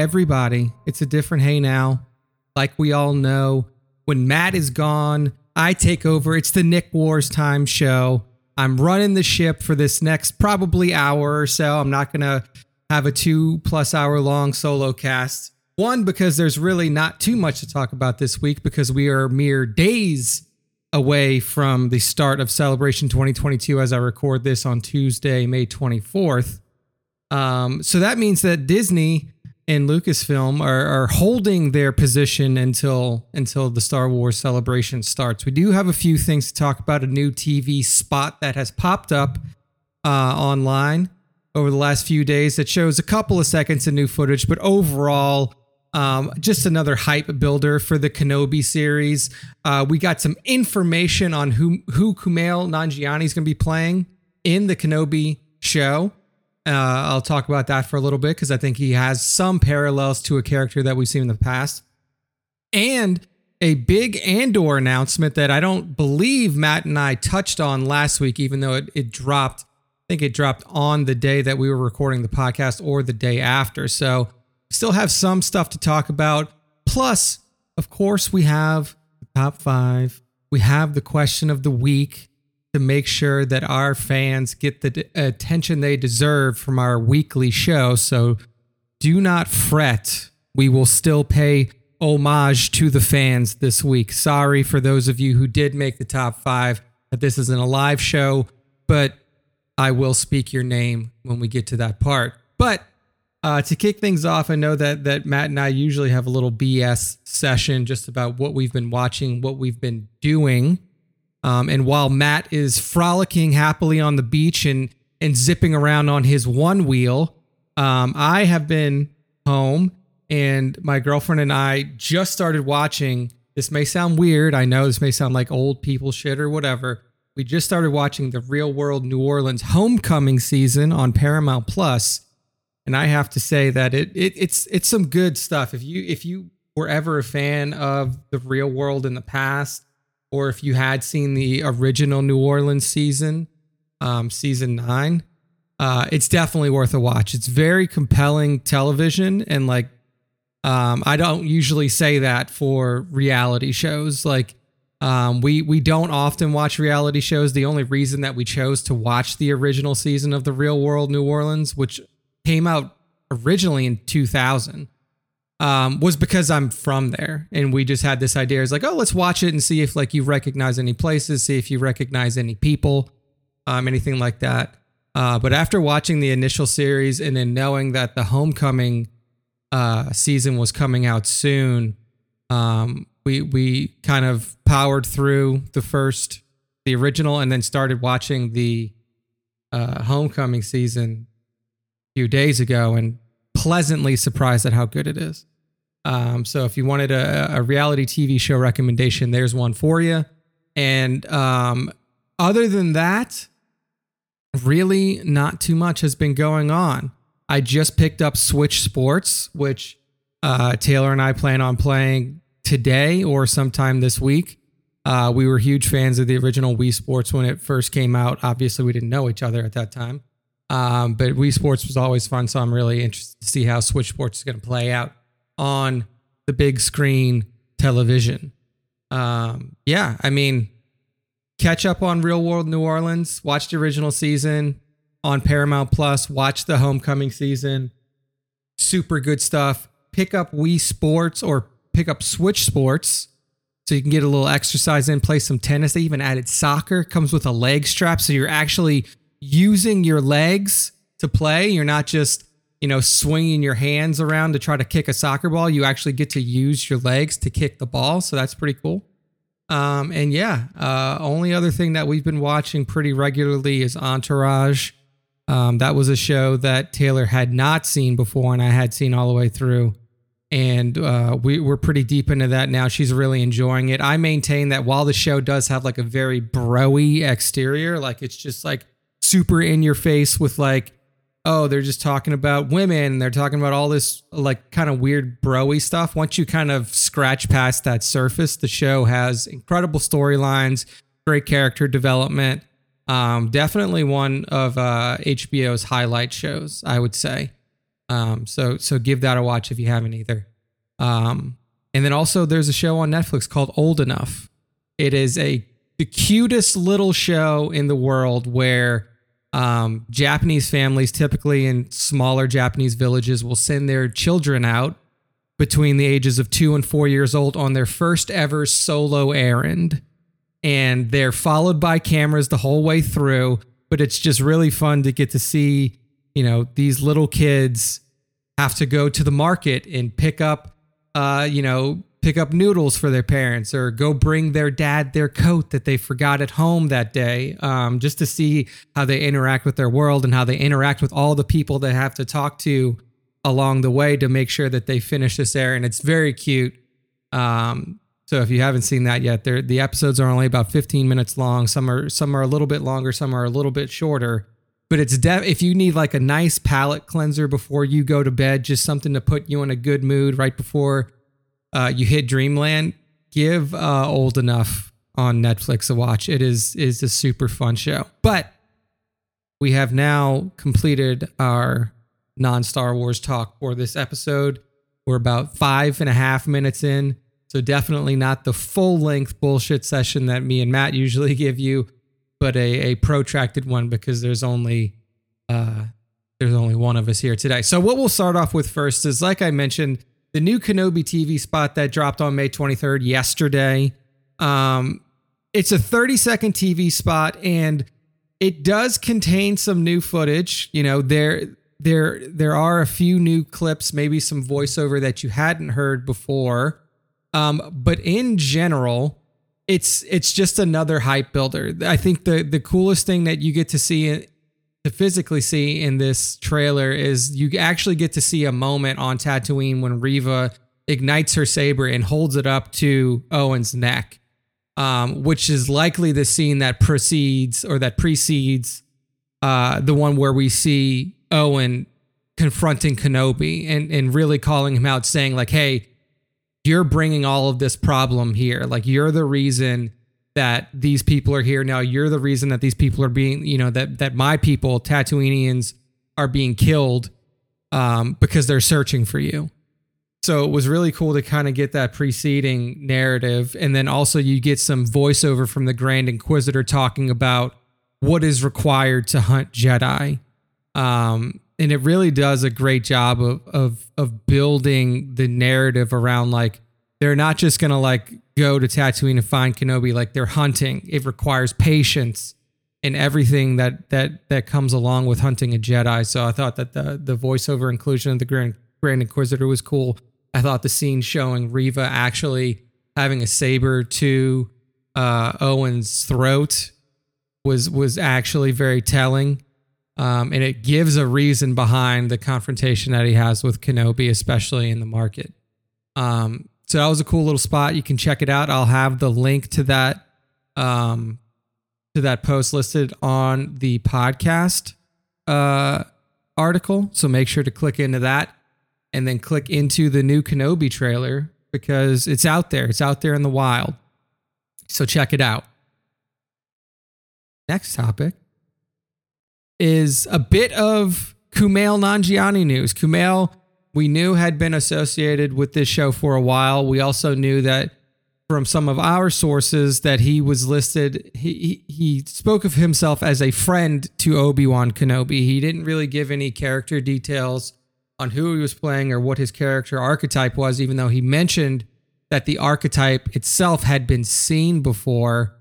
everybody. It's a different hey now. Like we all know, when Matt is gone, I take over. It's the Nick Wars time show. I'm running the ship for this next probably hour or so. I'm not going to have a two plus hour long solo cast. One, because there's really not too much to talk about this week because we are mere days away from the start of Celebration 2022 as I record this on Tuesday, May 24th. Um, so that means that Disney and Lucasfilm are, are holding their position until until the Star Wars celebration starts. We do have a few things to talk about. A new TV spot that has popped up uh, online over the last few days that shows a couple of seconds of new footage, but overall, um, just another hype builder for the Kenobi series. Uh, we got some information on who who Kumail Nanjiani is going to be playing in the Kenobi show. Uh, I'll talk about that for a little bit because I think he has some parallels to a character that we've seen in the past. And a big Andor announcement that I don't believe Matt and I touched on last week, even though it, it dropped. I think it dropped on the day that we were recording the podcast or the day after. So still have some stuff to talk about. Plus, of course, we have the top five. We have the question of the week to make sure that our fans get the attention they deserve from our weekly show. So do not fret. We will still pay homage to the fans this week. Sorry for those of you who did make the top five that this isn't a live show, but I will speak your name when we get to that part. But uh, to kick things off, I know that that Matt and I usually have a little BS session just about what we've been watching, what we've been doing. Um, and while Matt is frolicking happily on the beach and and zipping around on his one wheel, um, I have been home and my girlfriend and I just started watching. This may sound weird. I know this may sound like old people shit or whatever. We just started watching the Real World New Orleans Homecoming season on Paramount Plus, and I have to say that it, it it's it's some good stuff. If you if you were ever a fan of the Real World in the past, or if you had seen the original New Orleans season, um, season nine, uh, it's definitely worth a watch. It's very compelling television, and like, um, I don't usually say that for reality shows. Like, um, we we don't often watch reality shows. The only reason that we chose to watch the original season of the Real World New Orleans, which came out originally in 2000 um, was because I'm from there, and we just had this idea. It's like, oh, let's watch it and see if like you recognize any places, see if you recognize any people, um, anything like that. Uh, but after watching the initial series and then knowing that the Homecoming uh, season was coming out soon, um, we we kind of powered through the first, the original, and then started watching the uh, Homecoming season a few days ago, and pleasantly surprised at how good it is. Um, so if you wanted a, a, reality TV show recommendation, there's one for you. And um, other than that, really not too much has been going on. I just picked up Switch Sports, which uh, Taylor and I plan on playing today or sometime this week. Uh, we were huge fans of the original Wii Sports when it first came out. Obviously, we didn't know each other at that time. Um, but Wii Sports was always fun, so I'm really interested to see how Switch Sports is going to play out on the big screen television. Um, yeah, I mean, catch up on Real World New Orleans, watch the original season on Paramount Plus, watch the Homecoming season. Super good stuff. Pick up Wii Sports or pick up Switch Sports so you can get a little exercise in, play some tennis. They even added soccer, comes with a leg strap, so you're actually using your legs to play. You're not just you know, swinging your hands around to try to kick a soccer ball. You actually get to use your legs to kick the ball. So that's pretty cool. Um, and yeah, uh, only other thing that we've been watching pretty regularly is Entourage. Um, that was a show that Taylor had not seen before, and I had seen all the way through. And uh, we, we're pretty deep into that now. She's really enjoying it. I maintain that while the show does have like a very broy exterior, like it's just like super in your face with like oh, they're just talking about women. They're talking about all this like kind of weird broy stuff. Once you kind of scratch past that surface, the show has incredible storylines, great character development. Um, definitely one of uh, HBO's highlight shows, I would say. Um, so so give that a watch if you haven't either. Um, and then also there's a show on Netflix called Old Enough. It is a the cutest little show in the world where um, Japanese families, typically in smaller Japanese villages, will send their children out between the ages of two and four years old on their first ever solo errand. And they're followed by cameras the whole way through, but it's just really fun to get to see, you know, these little kids have to go to the market and pick up, uh, you know, pick up noodles for their parents or go bring their dad their coat that they forgot at home that day um, just to see how they interact with their world and how they interact with all the people they have to talk to along the way to make sure that they finish this air and it's very cute. Um, so if you haven't seen that yet the episodes are only about 15 minutes long. Some are some are a little bit longer some are a little bit shorter. But it's de- if you need like a nice palate cleanser before you go to bed just something to put you in a good mood right before uh, you hit Dreamland, give uh, Old Enough on Netflix a watch. It is is a super fun show. But we have now completed our non Star Wars talk for this episode. We're about five and a half minutes in, so definitely not the full length bullshit session that me and Matt usually give you, but a, a protracted one because there's only uh, there's only one of us here today. So what we'll start off with first is, like I mentioned, the new Kenobi TV spot that dropped on May 23rd yesterday. Um, it's a 30 second TV spot and it does contain some new footage. You know, there there there are a few new clips, maybe some voiceover that you hadn't heard before. Um, but in general, it's it's just another hype builder. I think the the coolest thing that you get to see to physically see in this trailer is you actually get to see a moment on Tatooine when Reva ignites her saber and holds it up to Owen's neck, um, which is likely the scene that precedes or that precedes uh, the one where we see Owen confronting Kenobi and and really calling him out, saying like, "Hey, you're bringing all of this problem here. Like you're the reason." That these people are here now. You're the reason that these people are being, you know, that that my people, Tatooinians, are being killed um, because they're searching for you. So it was really cool to kind of get that preceding narrative, and then also you get some voiceover from the Grand Inquisitor talking about what is required to hunt Jedi. Um, and it really does a great job of of of building the narrative around like they're not just gonna like go to Tatooine and find Kenobi. Like they're hunting. It requires patience and everything that that that comes along with hunting a Jedi. So I thought that the the voiceover inclusion of the Grand Grand Inquisitor was cool. I thought the scene showing Reva actually having a saber to uh, Owen's throat was was actually very telling. Um, and it gives a reason behind the confrontation that he has with Kenobi, especially in the market. Um, so that was a cool little spot. You can check it out. I'll have the link to that um, to that post listed on the podcast uh, article. So make sure to click into that and then click into the new Kenobi trailer because it's out there. It's out there in the wild. So check it out. Next topic is a bit of Kumail Nanjiani news. Kumail we knew had been associated with this show for a while. We also knew that from some of our sources that he was listed he he spoke of himself as a friend to Obi-Wan Kenobi. He didn't really give any character details on who he was playing or what his character archetype was even though he mentioned that the archetype itself had been seen before.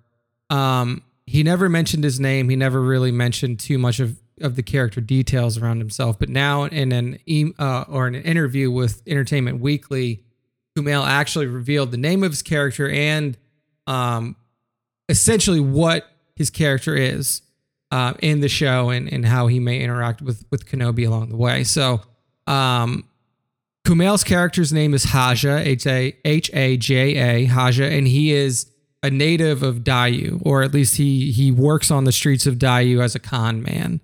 Um, he never mentioned his name. He never really mentioned too much of of the character details around himself. But now in an uh, or an interview with Entertainment Weekly, Kumail actually revealed the name of his character and um, essentially what his character is uh, in the show and, and how he may interact with with Kenobi along the way. So um, Kumail's character's name is Haja, H A H A J A Haja, and he is a native of Daiyu, or at least he he works on the streets of Daiyu as a con man.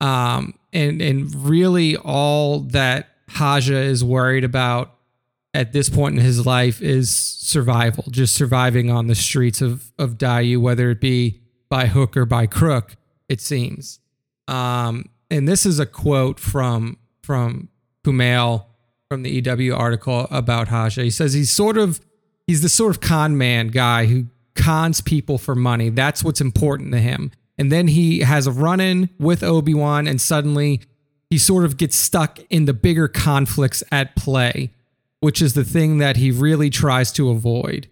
Um, and and really all that Haja is worried about at this point in his life is survival, just surviving on the streets of of Daiyu, whether it be by hook or by crook, it seems. Um, and this is a quote from from Kumail from the EW article about Haja. He says he's sort of he's the sort of con man guy who cons people for money. That's what's important to him. And then he has a run in with Obi Wan, and suddenly he sort of gets stuck in the bigger conflicts at play, which is the thing that he really tries to avoid.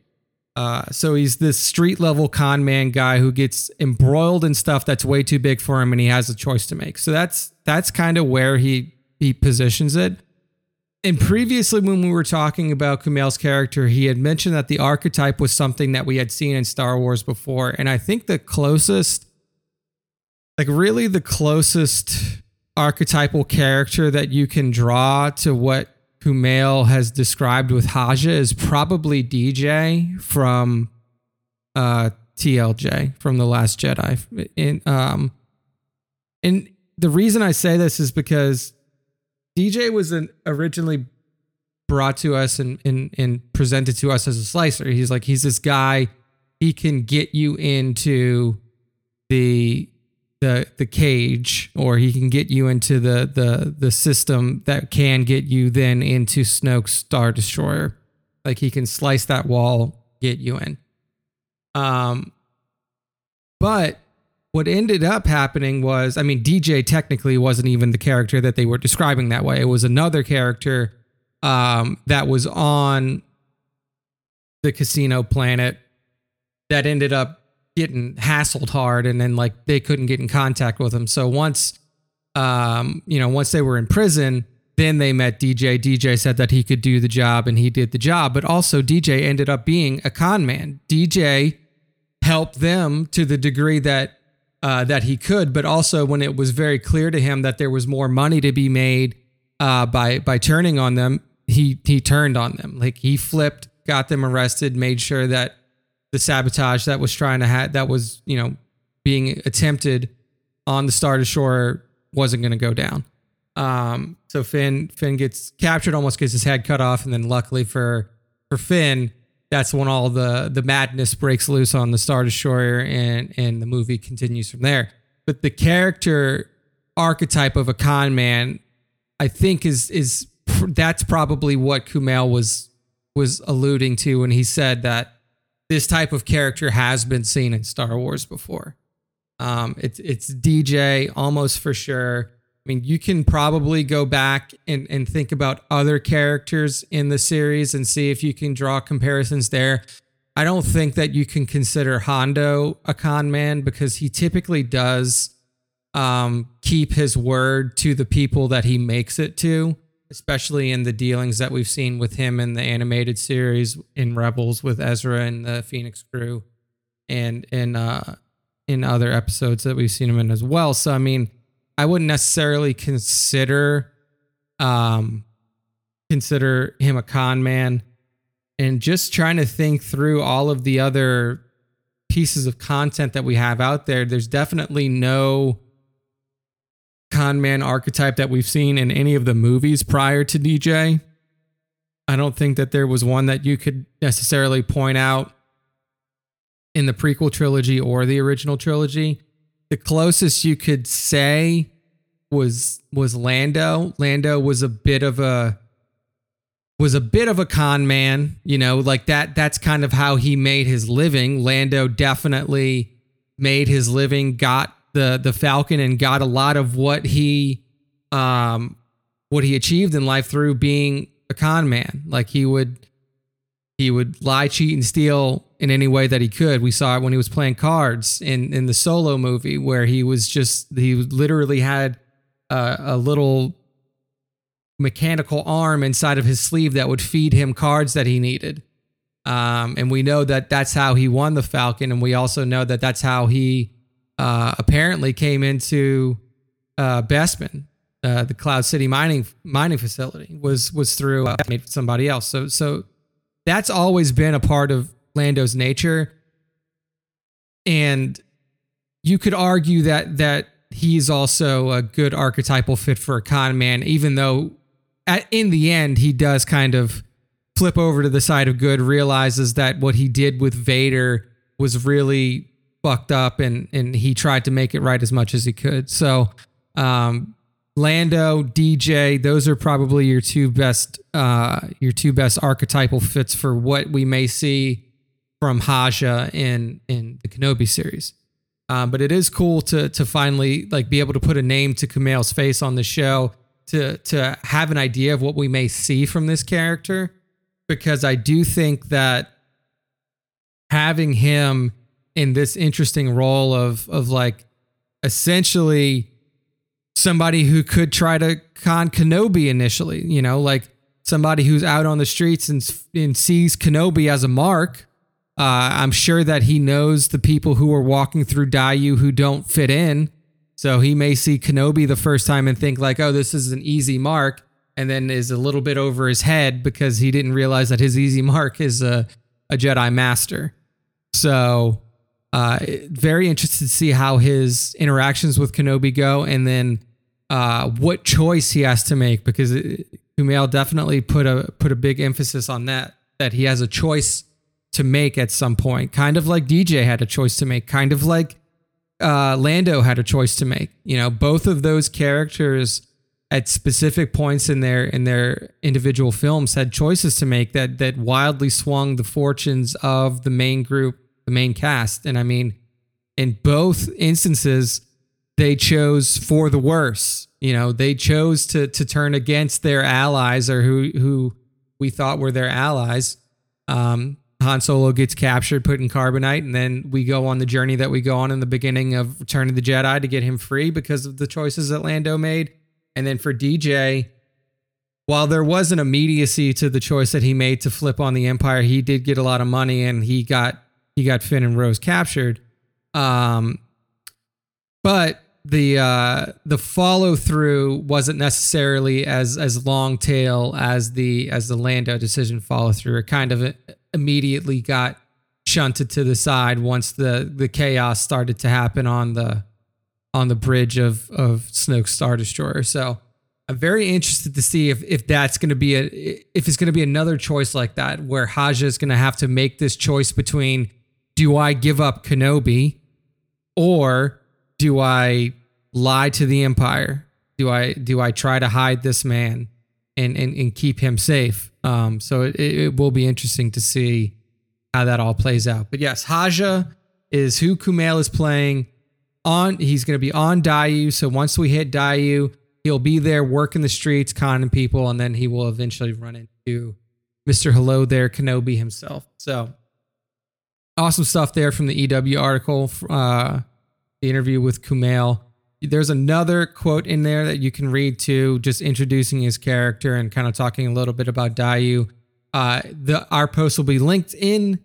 Uh, so he's this street level con man guy who gets embroiled in stuff that's way too big for him, and he has a choice to make. So that's that's kind of where he he positions it. And previously, when we were talking about Kumail's character, he had mentioned that the archetype was something that we had seen in Star Wars before. And I think the closest, like really the closest archetypal character that you can draw to what Kumail has described with Haja is probably DJ from uh, TLJ from The Last Jedi. And, um, and the reason I say this is because DJ was an, originally brought to us and, and and presented to us as a slicer. He's like he's this guy. He can get you into the the the cage, or he can get you into the the the system that can get you then into Snoke's Star Destroyer. Like he can slice that wall, get you in. Um, but what ended up happening was, I mean, DJ technically wasn't even the character that they were describing that way. It was another character um, that was on the casino planet that ended up getting hassled hard, and then like they couldn't get in contact with him. So once, um, you know, once they were in prison, then they met DJ. DJ said that he could do the job, and he did the job. But also, DJ ended up being a con man. DJ helped them to the degree that uh, that he could, but also when it was very clear to him that there was more money to be made uh, by by turning on them, he he turned on them. Like he flipped, got them arrested, made sure that the sabotage that was trying to have that was you know being attempted on the Star Destroyer wasn't going to go down. Um, so Finn Finn gets captured, almost gets his head cut off, and then luckily for for Finn, that's when all the the madness breaks loose on the Star Destroyer and and the movie continues from there. But the character archetype of a con man, I think is is that's probably what Kumail was was alluding to when he said that this type of character has been seen in Star Wars before. Um, it's it's DJ almost for sure. I mean, you can probably go back and, and think about other characters in the series and see if you can draw comparisons there. I don't think that you can consider Hondo a con man because he typically does um, keep his word to the people that he makes it to, especially in the dealings that we've seen with him in the animated series in Rebels with Ezra and the Phoenix crew, and in uh, in other episodes that we've seen him in as well. So I mean I wouldn't necessarily consider um consider him a con man and just trying to think through all of the other pieces of content that we have out there there's definitely no con man archetype that we've seen in any of the movies prior to DJ I don't think that there was one that you could necessarily point out in the prequel trilogy or the original trilogy the closest you could say was was Lando. Lando was a bit of a was a bit of a con man, you know, like that that's kind of how he made his living. Lando definitely made his living, got the the Falcon and got a lot of what he um what he achieved in life through being a con man. Like he would he would lie, cheat, and steal in any way that he could. We saw it when he was playing cards in in the solo movie, where he was just he literally had a, a little mechanical arm inside of his sleeve that would feed him cards that he needed. Um, and we know that that's how he won the Falcon, and we also know that that's how he uh, apparently came into uh, Bespin, uh, the Cloud City mining mining facility, was was through uh, somebody else. So so that's always been a part of Lando's nature. And you could argue that that he's also a good archetypal fit for a con man, even though at, in the end he does kind of flip over to the side of good, realizes that what he did with Vader was really fucked up and and he tried to make it right as much as he could. So um Lando, DJ, those are probably your two best uh, your two best archetypal fits for what we may see from Haja in in the Kenobi series. Um, but it is cool to to finally like be able to put a name to Kumail's face on the show to to have an idea of what we may see from this character because I do think that having him in this interesting role of of like essentially somebody who could try to con Kenobi initially, you know, like somebody who's out on the streets and, and sees Kenobi as a mark. Uh, I'm sure that he knows the people who are walking through Daiyu who don't fit in. So he may see Kenobi the first time and think like, "Oh, this is an easy mark," and then is a little bit over his head because he didn't realize that his easy mark is a a Jedi Master. So, uh, very interested to see how his interactions with Kenobi go, and then uh, what choice he has to make because Kumail definitely put a put a big emphasis on that that he has a choice to make at some point, kind of like DJ had a choice to make, kind of like uh, Lando had a choice to make. You know, both of those characters at specific points in their in their individual films had choices to make that that wildly swung the fortunes of the main group, the main cast. And I mean, in both instances, they chose for the worse. You know, they chose to to turn against their allies or who who we thought were their allies. Um, Han Solo gets captured, put in carbonite, and then we go on the journey that we go on in the beginning of Return of the Jedi to get him free because of the choices that Lando made. And then for DJ, while there was an immediacy to the choice that he made to flip on the Empire, he did get a lot of money and he got he got Finn and Rose captured. Um, but the uh, the follow through wasn't necessarily as as long tail as the as the Lando decision follow through. It kind of immediately got shunted to the side once the the chaos started to happen on the on the bridge of of Snoke's Star Destroyer. So I'm very interested to see if if that's going to be a if it's going to be another choice like that where Haja is going to have to make this choice between do I give up Kenobi or do I lie to the empire? Do I do I try to hide this man and and, and keep him safe? Um, so it, it will be interesting to see how that all plays out. But yes, Haja is who Kumail is playing on. He's going to be on Daiyu. So once we hit Daiyu, he'll be there working the streets, conning people, and then he will eventually run into Mr. Hello there, Kenobi himself. So awesome stuff there from the EW article. Uh, the interview with Kumail. There's another quote in there that you can read too, just introducing his character and kind of talking a little bit about Daiyu. Uh, the our post will be linked in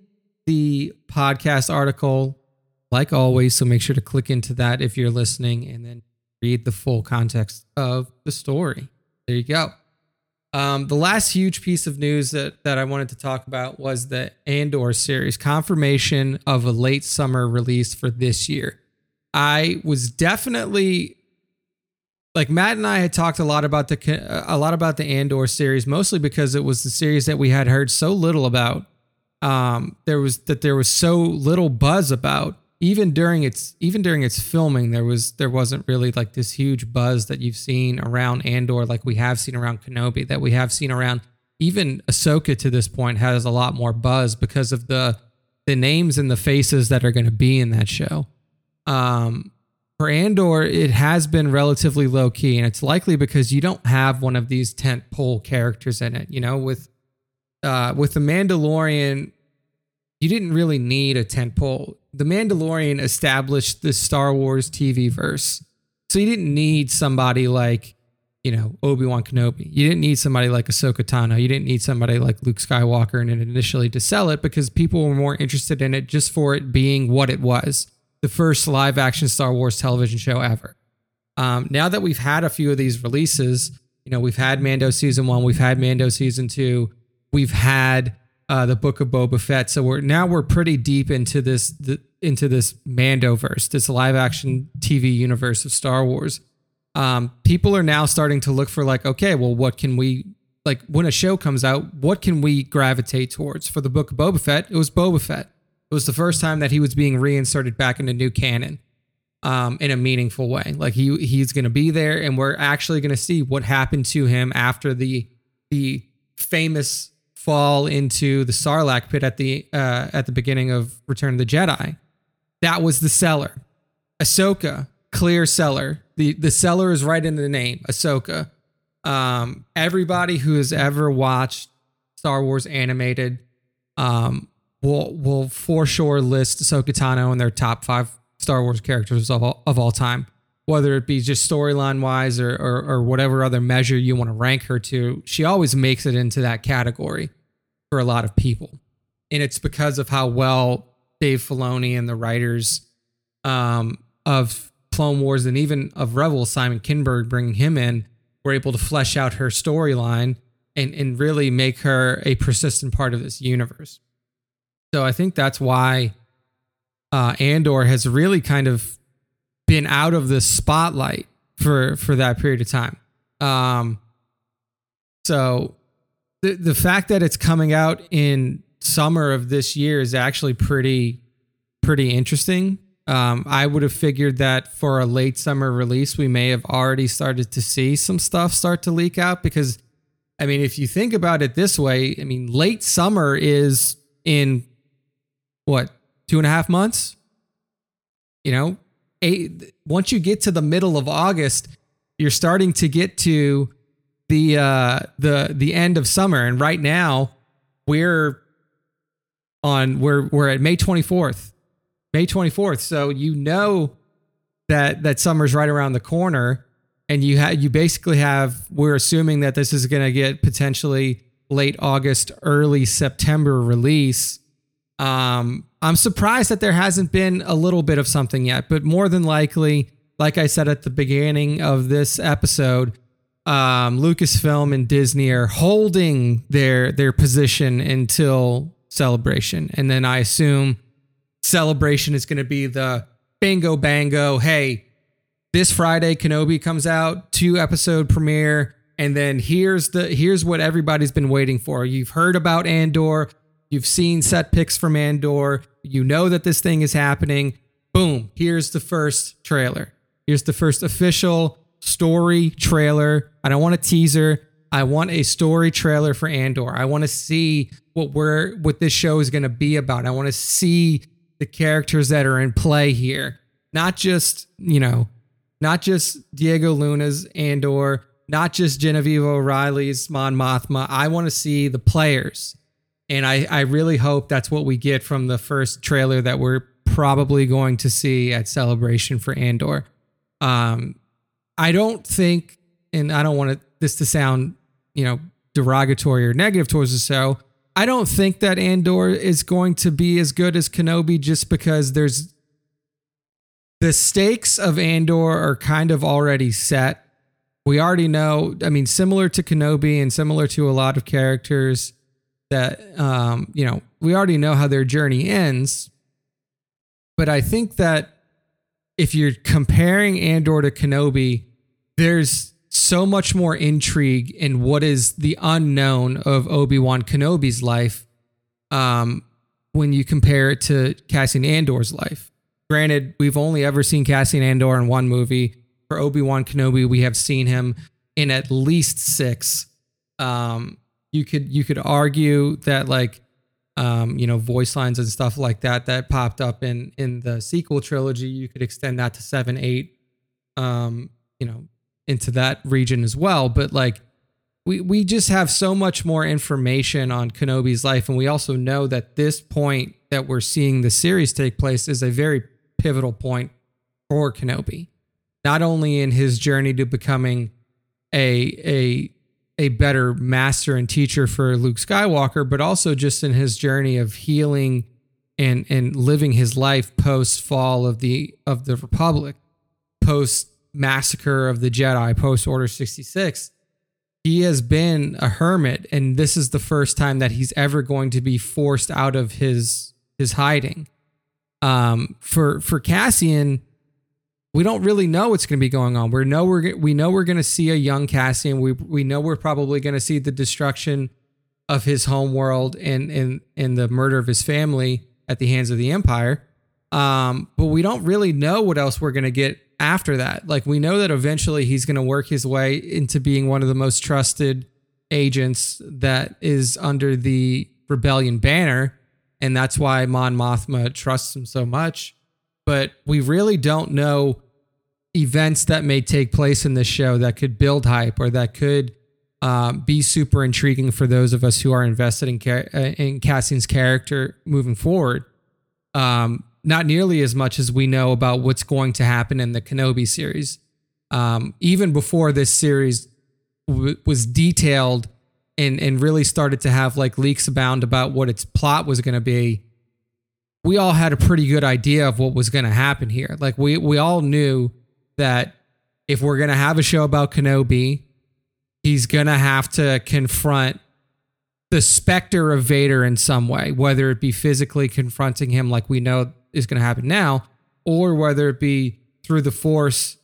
the podcast article, like always. So make sure to click into that if you're listening, and then read the full context of the story. There you go. Um, the last huge piece of news that, that I wanted to talk about was the Andor series confirmation of a late summer release for this year. I was definitely like Matt and I had talked a lot about the a lot about the Andor series, mostly because it was the series that we had heard so little about. Um, there was that there was so little buzz about even during its even during its filming. There was there wasn't really like this huge buzz that you've seen around Andor, like we have seen around Kenobi, that we have seen around even Ahsoka. To this point, has a lot more buzz because of the the names and the faces that are going to be in that show. Um, for Andor, it has been relatively low key, and it's likely because you don't have one of these tent pole characters in it. You know, with uh, with the Mandalorian, you didn't really need a tent pole. The Mandalorian established the Star Wars TV verse, so you didn't need somebody like you know Obi Wan Kenobi. You didn't need somebody like Ahsoka Tano. You didn't need somebody like Luke Skywalker in it initially to sell it because people were more interested in it just for it being what it was the first live action Star Wars television show ever. Um, now that we've had a few of these releases, you know, we've had Mando season one, we've had Mando season two, we've had uh, the Book of Boba Fett. So we're now we're pretty deep into this the, into this Mandoverse, this live action TV universe of Star Wars. Um, people are now starting to look for like, okay, well, what can we like when a show comes out? What can we gravitate towards? For the Book of Boba Fett, it was Boba Fett. It was the first time that he was being reinserted back into new canon. um, in a meaningful way. Like he he's going to be there, and we're actually going to see what happened to him after the the famous fall into the Sarlacc pit at the uh, at the beginning of Return of the Jedi. That was the seller. Ahsoka, clear seller. The the seller is right in the name, Ahsoka. Um, everybody who has ever watched Star Wars animated um, will will for sure list Ahsoka Tano in their top five Star Wars characters of all, of all time, whether it be just storyline wise or, or or whatever other measure you want to rank her to. She always makes it into that category for a lot of people, and it's because of how well Dave Filoni and the writers um, of Clone Wars and even of Rebels, Simon Kinberg, bringing him in, were able to flesh out her storyline and and really make her a persistent part of this universe. So I think that's why uh, Andor has really kind of been out of the spotlight for for that period of time. Um, so the the fact that it's coming out in summer of this year is actually pretty pretty interesting. Um, I would have figured that for a late summer release, we may have already started to see some stuff start to leak out because, I mean, if you think about it this way, I mean, late summer is in what two and a half months. You know, eight. Once you get to the middle of August, you're starting to get to the uh, the the end of summer, and right now we're on we're we're at May 24th. May 24th. So you know that that summer's right around the corner and you have you basically have we're assuming that this is going to get potentially late August, early September release. Um, I'm surprised that there hasn't been a little bit of something yet, but more than likely, like I said at the beginning of this episode, um, Lucasfilm and Disney are holding their their position until celebration, and then I assume celebration is going to be the bingo bango. Hey, this Friday Kenobi comes out, two episode premiere, and then here's the here's what everybody's been waiting for. You've heard about Andor, you've seen set pics from Andor, you know that this thing is happening. Boom, here's the first trailer. Here's the first official story trailer. I don't want a teaser. I want a story trailer for Andor. I want to see what we're what this show is going to be about. I want to see the characters that are in play here. Not just, you know, not just Diego Luna's Andor, not just Genevieve O'Reilly's Mon Mothma. I want to see the players. And I, I really hope that's what we get from the first trailer that we're probably going to see at Celebration for Andor. Um, I don't think, and I don't want this to sound, you know, derogatory or negative towards the show. I don't think that Andor is going to be as good as Kenobi just because there's the stakes of Andor are kind of already set. We already know, I mean, similar to Kenobi and similar to a lot of characters that, um, you know, we already know how their journey ends. But I think that if you're comparing Andor to Kenobi, there's so much more intrigue in what is the unknown of Obi-Wan Kenobi's life um, when you compare it to Cassian Andor's life. Granted, we've only ever seen Cassian Andor in one movie. For Obi-Wan Kenobi, we have seen him in at least six. Um, you could you could argue that like um, you know voice lines and stuff like that that popped up in in the sequel trilogy. You could extend that to seven, eight. Um, you know, into that region as well. But like we we just have so much more information on Kenobi's life, and we also know that this point that we're seeing the series take place is a very pivotal point for Kenobi, not only in his journey to becoming a a a better master and teacher for Luke Skywalker, but also just in his journey of healing and and living his life post fall of the of the Republic, post massacre of the Jedi post Order 66, he has been a hermit and this is the first time that he's ever going to be forced out of his his hiding. Um for for Cassian, we don't really know what's going to be going on. We know we're we know we're going to see a young Cassian. We we know we're probably going to see the destruction of his home world and and and the murder of his family at the hands of the Empire. Um, but we don't really know what else we're gonna get after that. Like we know that eventually he's gonna work his way into being one of the most trusted agents that is under the rebellion banner, and that's why Mon Mothma trusts him so much. But we really don't know events that may take place in this show that could build hype or that could um, be super intriguing for those of us who are invested in, uh, in Cassian's character moving forward. Um, not nearly as much as we know about what's going to happen in the Kenobi series. Um, even before this series w- was detailed and and really started to have like leaks abound about what its plot was going to be, we all had a pretty good idea of what was going to happen here. Like we we all knew that if we're going to have a show about Kenobi, he's going to have to confront the specter of Vader in some way, whether it be physically confronting him like we know is going to happen now, or whether it be through the Force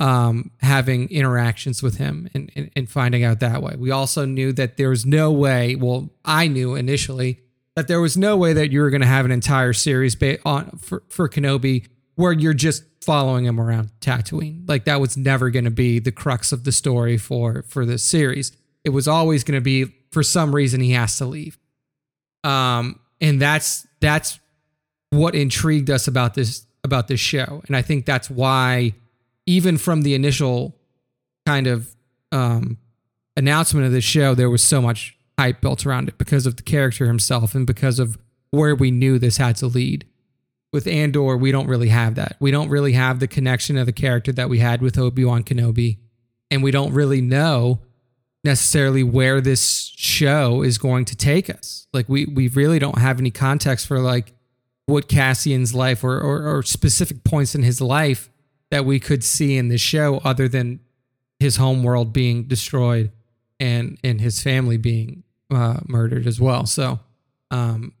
um, having interactions with him and, and, and finding out that way. We also knew that there was no way, well, I knew initially that there was no way that you were going to have an entire series ba- on for, for Kenobi where you're just following him around Tatooine. Like that was never going to be the crux of the story for for this series. It was always going to be for some reason he has to leave. Um and that's that's what intrigued us about this about this show. And I think that's why even from the initial kind of um announcement of this show there was so much hype built around it because of the character himself and because of where we knew this had to lead with Andor, we don't really have that. We don't really have the connection of the character that we had with Obi Wan Kenobi, and we don't really know necessarily where this show is going to take us. Like we we really don't have any context for like what Cassian's life or, or, or specific points in his life that we could see in this show, other than his home world being destroyed and and his family being uh, murdered as well. So um,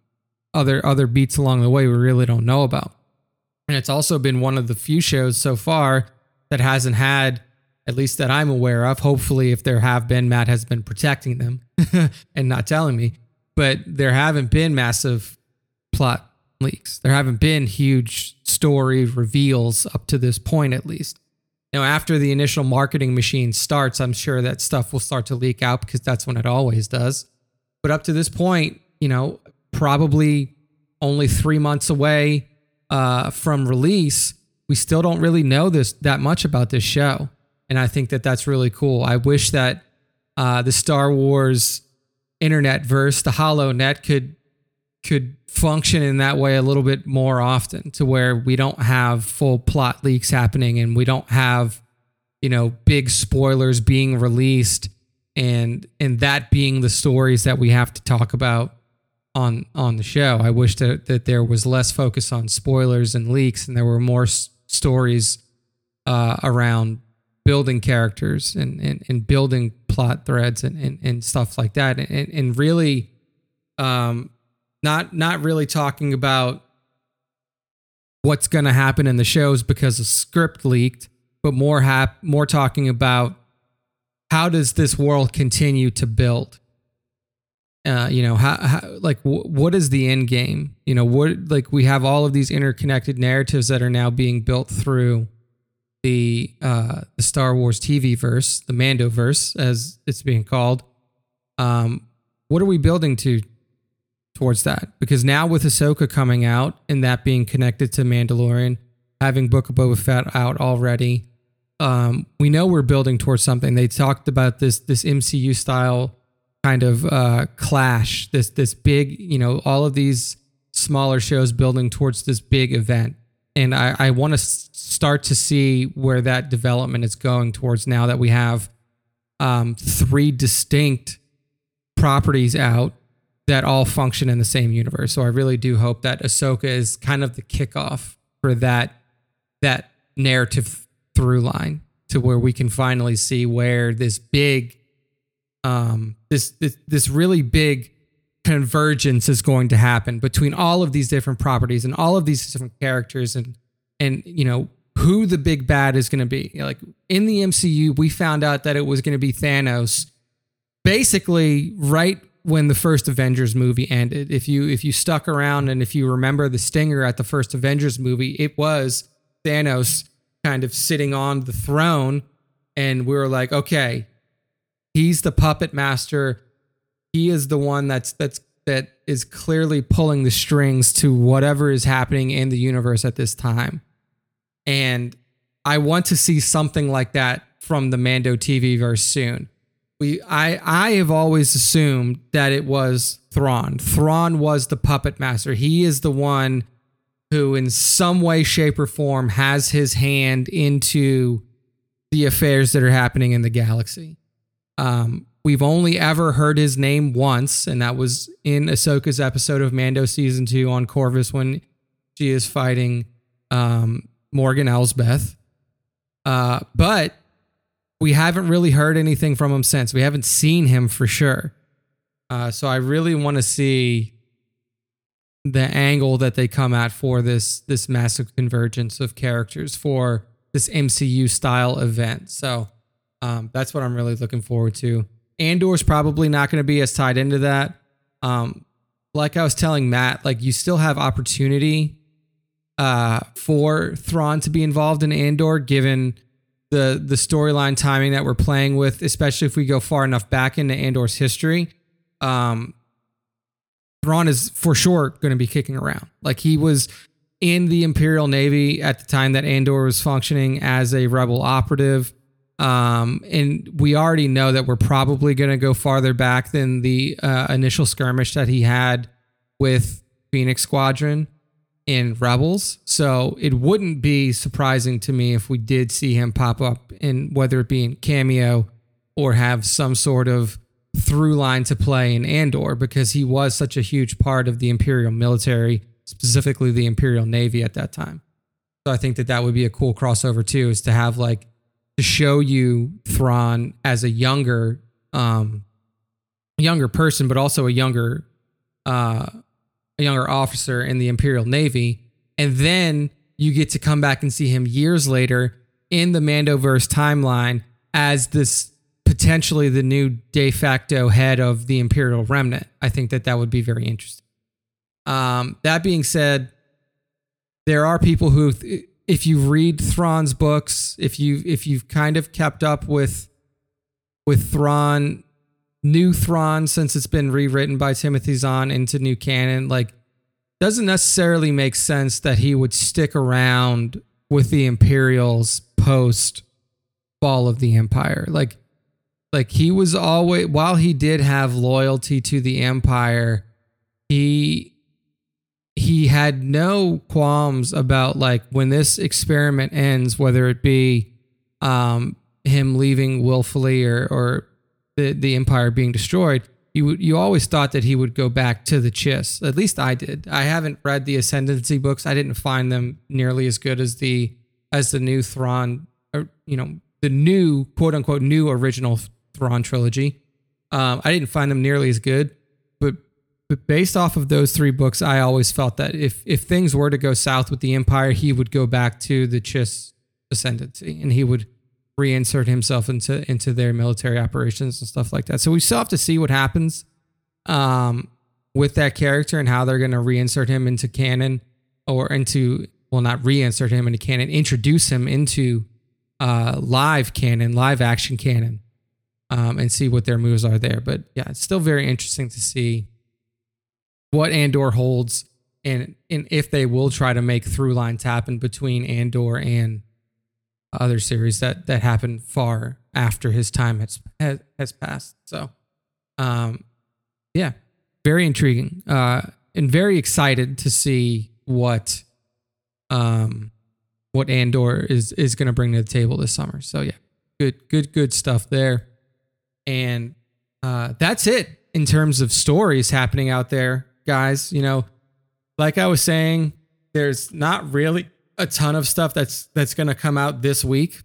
other other beats along the way we really don't know about. And it's also been one of the few shows so far that hasn't had, at least that I'm aware of. Hopefully, if there have been, Matt has been protecting them and not telling me. But there haven't been massive plot leaks. There haven't been huge story reveals up to this point, at least. Now, after the initial marketing machine starts, I'm sure that stuff will start to leak out because that's when it always does. But up to this point, you know, probably only three months away uh, from release, we still don't really know this that much about this show, and I think that that's really cool. I wish that uh, the Star Wars internet verse, the HoloNet, could could function in that way a little bit more often, to where we don't have full plot leaks happening and we don't have you know big spoilers being released and and that being the stories that we have to talk about on on the show. I wish that that there was less focus on spoilers and leaks, and there were more s- stories uh, around building characters and, and, and building plot threads and, and, and stuff like that, and, and really, um, not not really talking about what's going to happen in the shows because a script leaked, but more hap- more talking about how does this world continue to build? Uh, you know how, how like w- what is the end game? You know what like we have all of these interconnected narratives that are now being built through the uh the Star Wars TV verse the Mando verse as it's being called. Um what are we building to towards that? Because now with Ahsoka coming out and that being connected to Mandalorian having Book of Boba Fett out already um we know we're building towards something they talked about this this MCU style kind of uh, clash. This this big, you know, all of these smaller shows building towards this big event, and I, I want to s- start to see where that development is going towards now that we have um, three distinct properties out that all function in the same universe. So I really do hope that Ahsoka is kind of the kickoff for that that narrative through line to where we can finally see where this big um, this, this this really big convergence is going to happen between all of these different properties and all of these different characters and and you know who the big bad is going to be. Like in the MCU, we found out that it was going to be Thanos, basically right when the first Avengers movie ended. If you if you stuck around and if you remember the stinger at the first Avengers movie, it was Thanos kind of sitting on the throne and we were like, okay, he's the puppet master. He is the one that's that's that is clearly pulling the strings to whatever is happening in the universe at this time. And I want to see something like that from the Mando TV verse soon. We I I have always assumed that it was Thrawn. Thrawn was the puppet master. He is the one who in some way shape or form has his hand into the affairs that are happening in the galaxy. Um, We've only ever heard his name once, and that was in Ahsoka's episode of Mando season two on Corvus when she is fighting um, Morgan Elsbeth. Uh, but we haven't really heard anything from him since. We haven't seen him for sure. Uh, so I really want to see the angle that they come at for this this massive convergence of characters for this MCU style event. So um, that's what I'm really looking forward to. Andor's probably not going to be as tied into that. Um, like I was telling Matt, like you still have opportunity uh, for Thrawn to be involved in Andor, given the the storyline timing that we're playing with, especially if we go far enough back into Andor's history. Um, Thrawn is for sure going to be kicking around. Like he was in the Imperial Navy at the time that Andor was functioning as a rebel operative. Um, and we already know that we're probably going to go farther back than the uh, initial skirmish that he had with Phoenix Squadron in Rebels. So it wouldn't be surprising to me if we did see him pop up in whether it be in cameo or have some sort of through line to play in Andor because he was such a huge part of the Imperial military, specifically the Imperial Navy at that time. So I think that that would be a cool crossover too, is to have like to show you Thrawn as a younger um younger person, but also a younger uh a younger officer in the Imperial Navy. And then you get to come back and see him years later in the Mandoverse timeline as this potentially the new de facto head of the Imperial Remnant. I think that that would be very interesting. Um, that being said, there are people who if you read Thrawn's books, if you if you've kind of kept up with with Thrawn, new Thrawn since it's been rewritten by Timothy Zahn into new canon, like doesn't necessarily make sense that he would stick around with the Imperials post fall of the Empire. Like like he was always while he did have loyalty to the Empire, he he had no qualms about like when this experiment ends, whether it be um, him leaving willfully or or the the empire being destroyed. You you always thought that he would go back to the Chiss. At least I did. I haven't read the Ascendancy books. I didn't find them nearly as good as the as the new Thrawn, or you know the new quote unquote new original Thrawn trilogy. Um, I didn't find them nearly as good but but based off of those three books, I always felt that if if things were to go south with the Empire, he would go back to the Chiss ascendancy and he would reinsert himself into into their military operations and stuff like that. So we still have to see what happens um, with that character and how they're going to reinsert him into canon or into well, not reinsert him into canon, introduce him into uh, live canon, live action canon, um, and see what their moves are there. But yeah, it's still very interesting to see what Andor holds and and if they will try to make through lines happen between Andor and other series that that happen far after his time has has, has passed. So, um, yeah, very intriguing. Uh, and very excited to see what um what Andor is is going to bring to the table this summer. So yeah, good good good stuff there. And uh, that's it in terms of stories happening out there guys. You know, like I was saying, there's not really a ton of stuff that's that's going to come out this week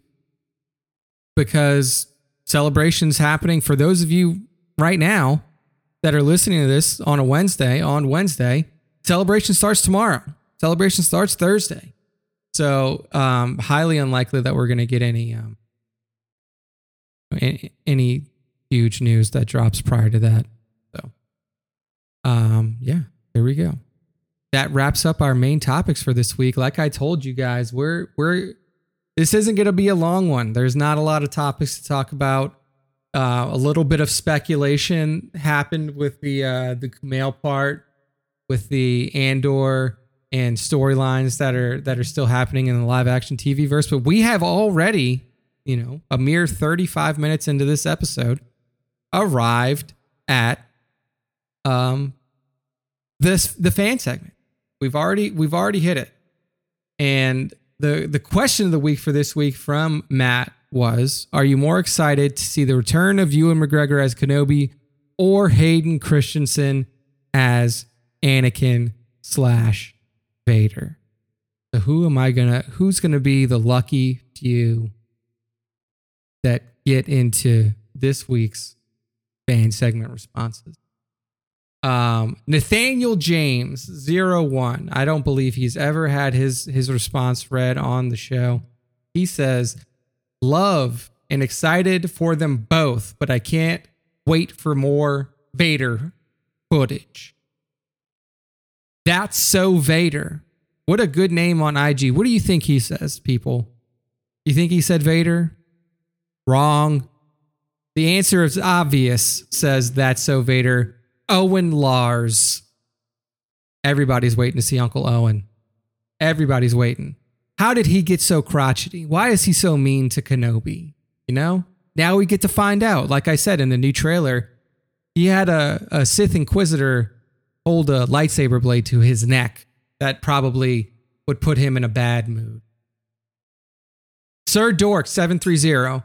because celebrations happening for those of you right now that are listening to this on a Wednesday, on Wednesday, celebration starts tomorrow. Celebration starts Thursday. So, um, highly unlikely that we're going to get any, um, any, any huge news that drops prior to that. So, um, yeah, there we go. That wraps up our main topics for this week. Like I told you guys, we're we're this isn't going to be a long one. There's not a lot of topics to talk about. Uh, a little bit of speculation happened with the uh, the Kumail part, with the Andor and storylines that are that are still happening in the live action TV verse. But we have already, you know, a mere 35 minutes into this episode, arrived at um this the fan segment. We've already we've already hit it. And the the question of the week for this week from Matt was, are you more excited to see the return of Ewan McGregor as Kenobi or Hayden Christensen as Anakin slash Vader? So who am I gonna who's gonna be the lucky few that get into this week's fan segment responses? Um, Nathaniel James, zero one. I don't believe he's ever had his his response read on the show. He says, "Love and excited for them both, but I can't wait for more Vader footage." That's so Vader. What a good name on IG. What do you think he says, people? You think he said Vader? Wrong. The answer is obvious, says That's So Vader. Owen Lars. Everybody's waiting to see Uncle Owen. Everybody's waiting. How did he get so crotchety? Why is he so mean to Kenobi? You know? Now we get to find out. Like I said in the new trailer, he had a, a Sith Inquisitor hold a lightsaber blade to his neck. That probably would put him in a bad mood. Sir Dork 730.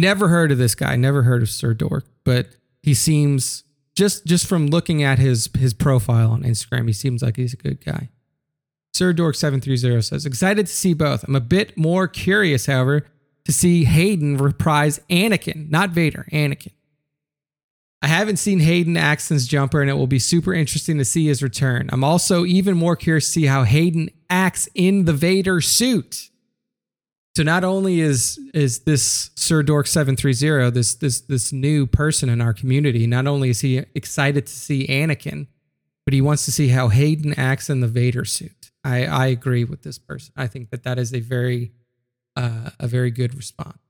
Never heard of this guy. Never heard of Sir Dork, but he seems just just from looking at his his profile on Instagram, he seems like he's a good guy. Sir Dork 730 says, excited to see both. I'm a bit more curious, however, to see Hayden reprise Anakin, not Vader, Anakin. I haven't seen Hayden act since Jumper, and it will be super interesting to see his return. I'm also even more curious to see how Hayden acts in the Vader suit. So not only is is this Sir Dork 730, this this this new person in our community, not only is he excited to see Anakin, but he wants to see how Hayden acts in the Vader suit. I, I agree with this person. I think that that is a very uh, a very good response.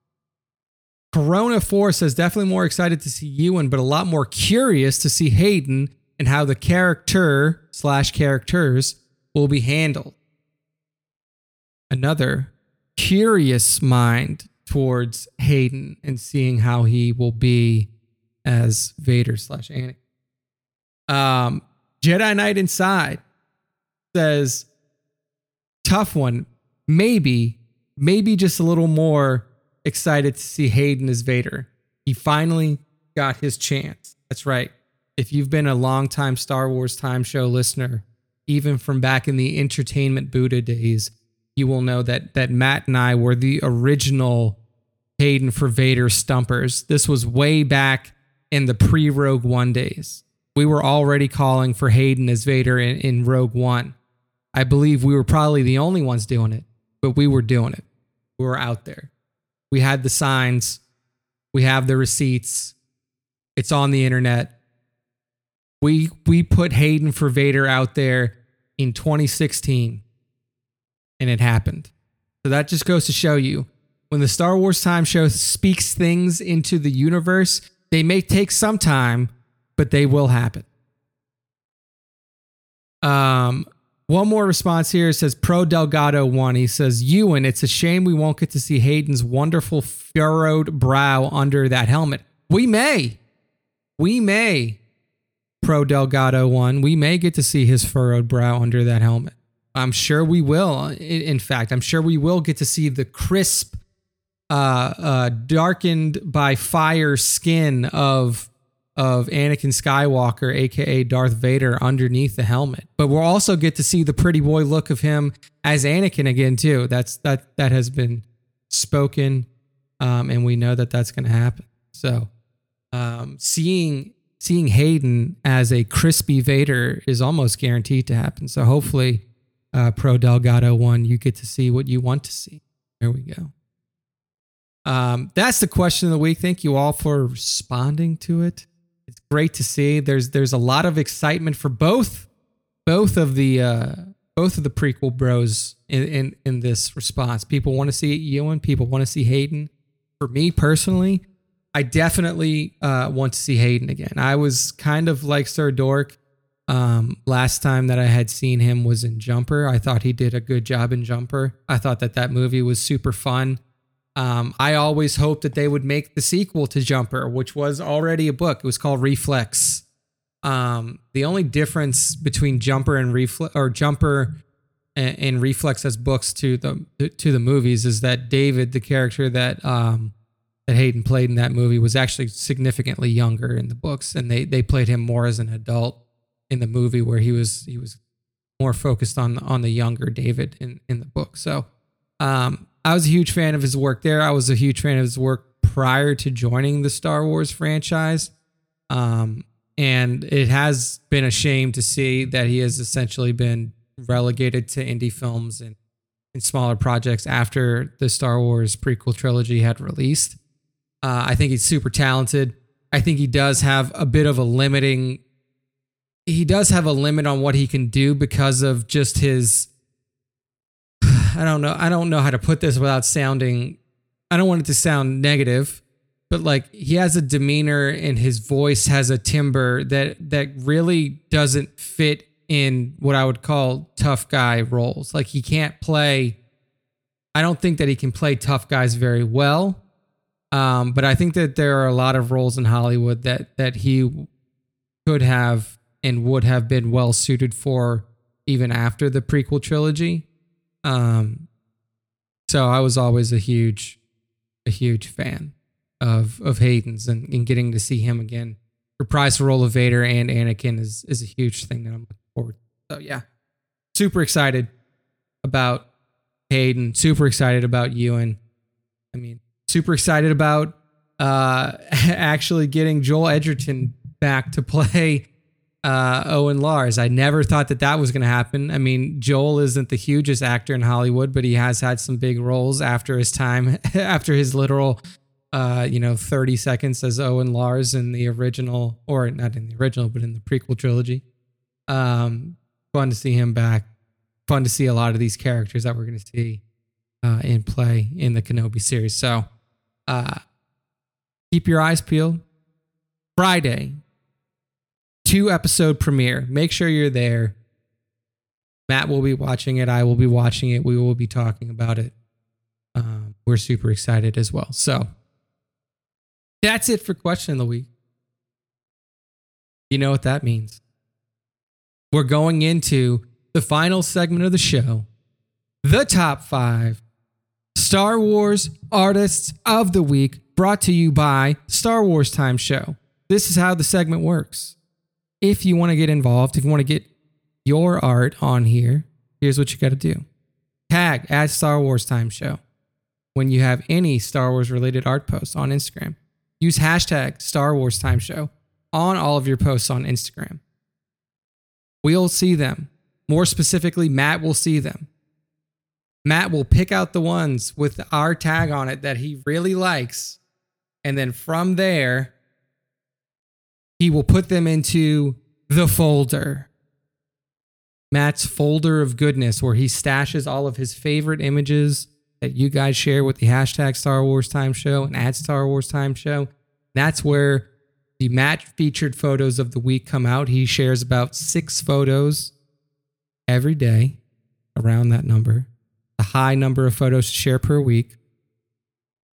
Corona 4 says definitely more excited to see Ewan, but a lot more curious to see Hayden and how the character slash characters will be handled. Another curious mind towards Hayden and seeing how he will be as Vader slash Anakin. Um, Jedi Knight Inside says, tough one. Maybe, maybe just a little more excited to see Hayden as Vader. He finally got his chance. That's right. If you've been a longtime Star Wars Time Show listener, even from back in the entertainment Buddha days, you will know that that Matt and I were the original Hayden for Vader stumpers. This was way back in the pre Rogue One days. We were already calling for Hayden as Vader in, in Rogue One. I believe we were probably the only ones doing it, but we were doing it. We were out there. We had the signs, we have the receipts, it's on the internet. We we put Hayden for Vader out there in 2016 and it happened. So that just goes to show you when the Star Wars Time Show speaks things into the universe, they may take some time, but they will happen. Um, one more response here says Pro Delgado one. He says, Ewan, it's a shame we won't get to see Hayden's wonderful furrowed brow under that helmet. We may. We may. Pro Delgado one. We may get to see his furrowed brow under that helmet. I'm sure we will. In fact, I'm sure we will get to see the crisp, uh, uh, darkened by fire skin of of Anakin Skywalker, aka Darth Vader, underneath the helmet. But we'll also get to see the pretty boy look of him as Anakin again too. That's that that has been spoken, um, and we know that that's going to happen. So, um, seeing seeing Hayden as a crispy Vader is almost guaranteed to happen. So hopefully uh, Pro Delgado one, you get to see what you want to see. There we go. Um, that's the question of the week. Thank you all for responding to it. It's great to see. There's there's a lot of excitement for both both of the uh, both of the prequel bros in in, in this response. People want to see Ewan. People want to see Hayden. For me personally, I definitely uh, want to see Hayden again. I was kind of like Sir Dork. Um, last time that I had seen him was in Jumper. I thought he did a good job in Jumper. I thought that that movie was super fun. Um, I always hoped that they would make the sequel to Jumper, which was already a book. It was called Reflex. Um, the only difference between Jumper and Reflex, or Jumper and, and, Reflex as books to the to the movies, is that David, the character that um, that Hayden played in that movie, was actually significantly younger in the books, and they they played him more as an adult in the movie, where he was he was more focused on on the younger David in in the book. So. Um, I was a huge fan of his work there. I was a huge fan of his work prior to joining the Star Wars franchise. Um, and it has been a shame to see that he has essentially been relegated to indie films and, and smaller projects after the Star Wars prequel trilogy had released. Uh, I think he's super talented. I think he does have a bit of a limiting. He does have a limit on what he can do because of just his I don't know. I don't know how to put this without sounding. I don't want it to sound negative, but like he has a demeanor and his voice has a timbre that that really doesn't fit in what I would call tough guy roles. Like he can't play. I don't think that he can play tough guys very well. Um, but I think that there are a lot of roles in Hollywood that that he could have and would have been well suited for even after the prequel trilogy. Um, so I was always a huge, a huge fan of of Hayden's and, and getting to see him again reprise the role of Vader and Anakin is is a huge thing that I'm looking forward. To. So yeah, super excited about Hayden. Super excited about Ewan. I mean, super excited about uh, actually getting Joel Edgerton back to play uh, Owen Lars. I never thought that that was going to happen. I mean, Joel isn't the hugest actor in Hollywood, but he has had some big roles after his time, after his literal, uh, you know, 30 seconds as Owen Lars in the original, or not in the original, but in the prequel trilogy. Um, fun to see him back. Fun to see a lot of these characters that we're going to see uh, in play in the Kenobi series. So uh, keep your eyes peeled. Friday, two episode premiere. Make sure you're there. Matt will be watching it. I will be watching it. We will be talking about it. Um, we're super excited as well. So that's it for question of the week. You know what that means. We're going into the final segment of the show the top five Star Wars artists of the week, brought to you by Star Wars Time Show. This is how the segment works if you want to get involved, if you want to get your art on here, here's what you got to do tag at Star Wars Time Show when you have any Star Wars related art posts on Instagram. Use hashtag Star Wars Time Show on all of your posts on Instagram. We'll see them. More specifically, Matt will see them. Matt will pick out the ones with our tag on it that he really likes. And then from there, he will put them into the folder. Matt's folder of goodness, where he stashes all of his favorite images that you guys share with the hashtag Star Wars Time Show and at Star Wars Time Show. That's where the Matt featured photos of the week come out. He shares about six photos every day, around that number, a high number of photos to share per week.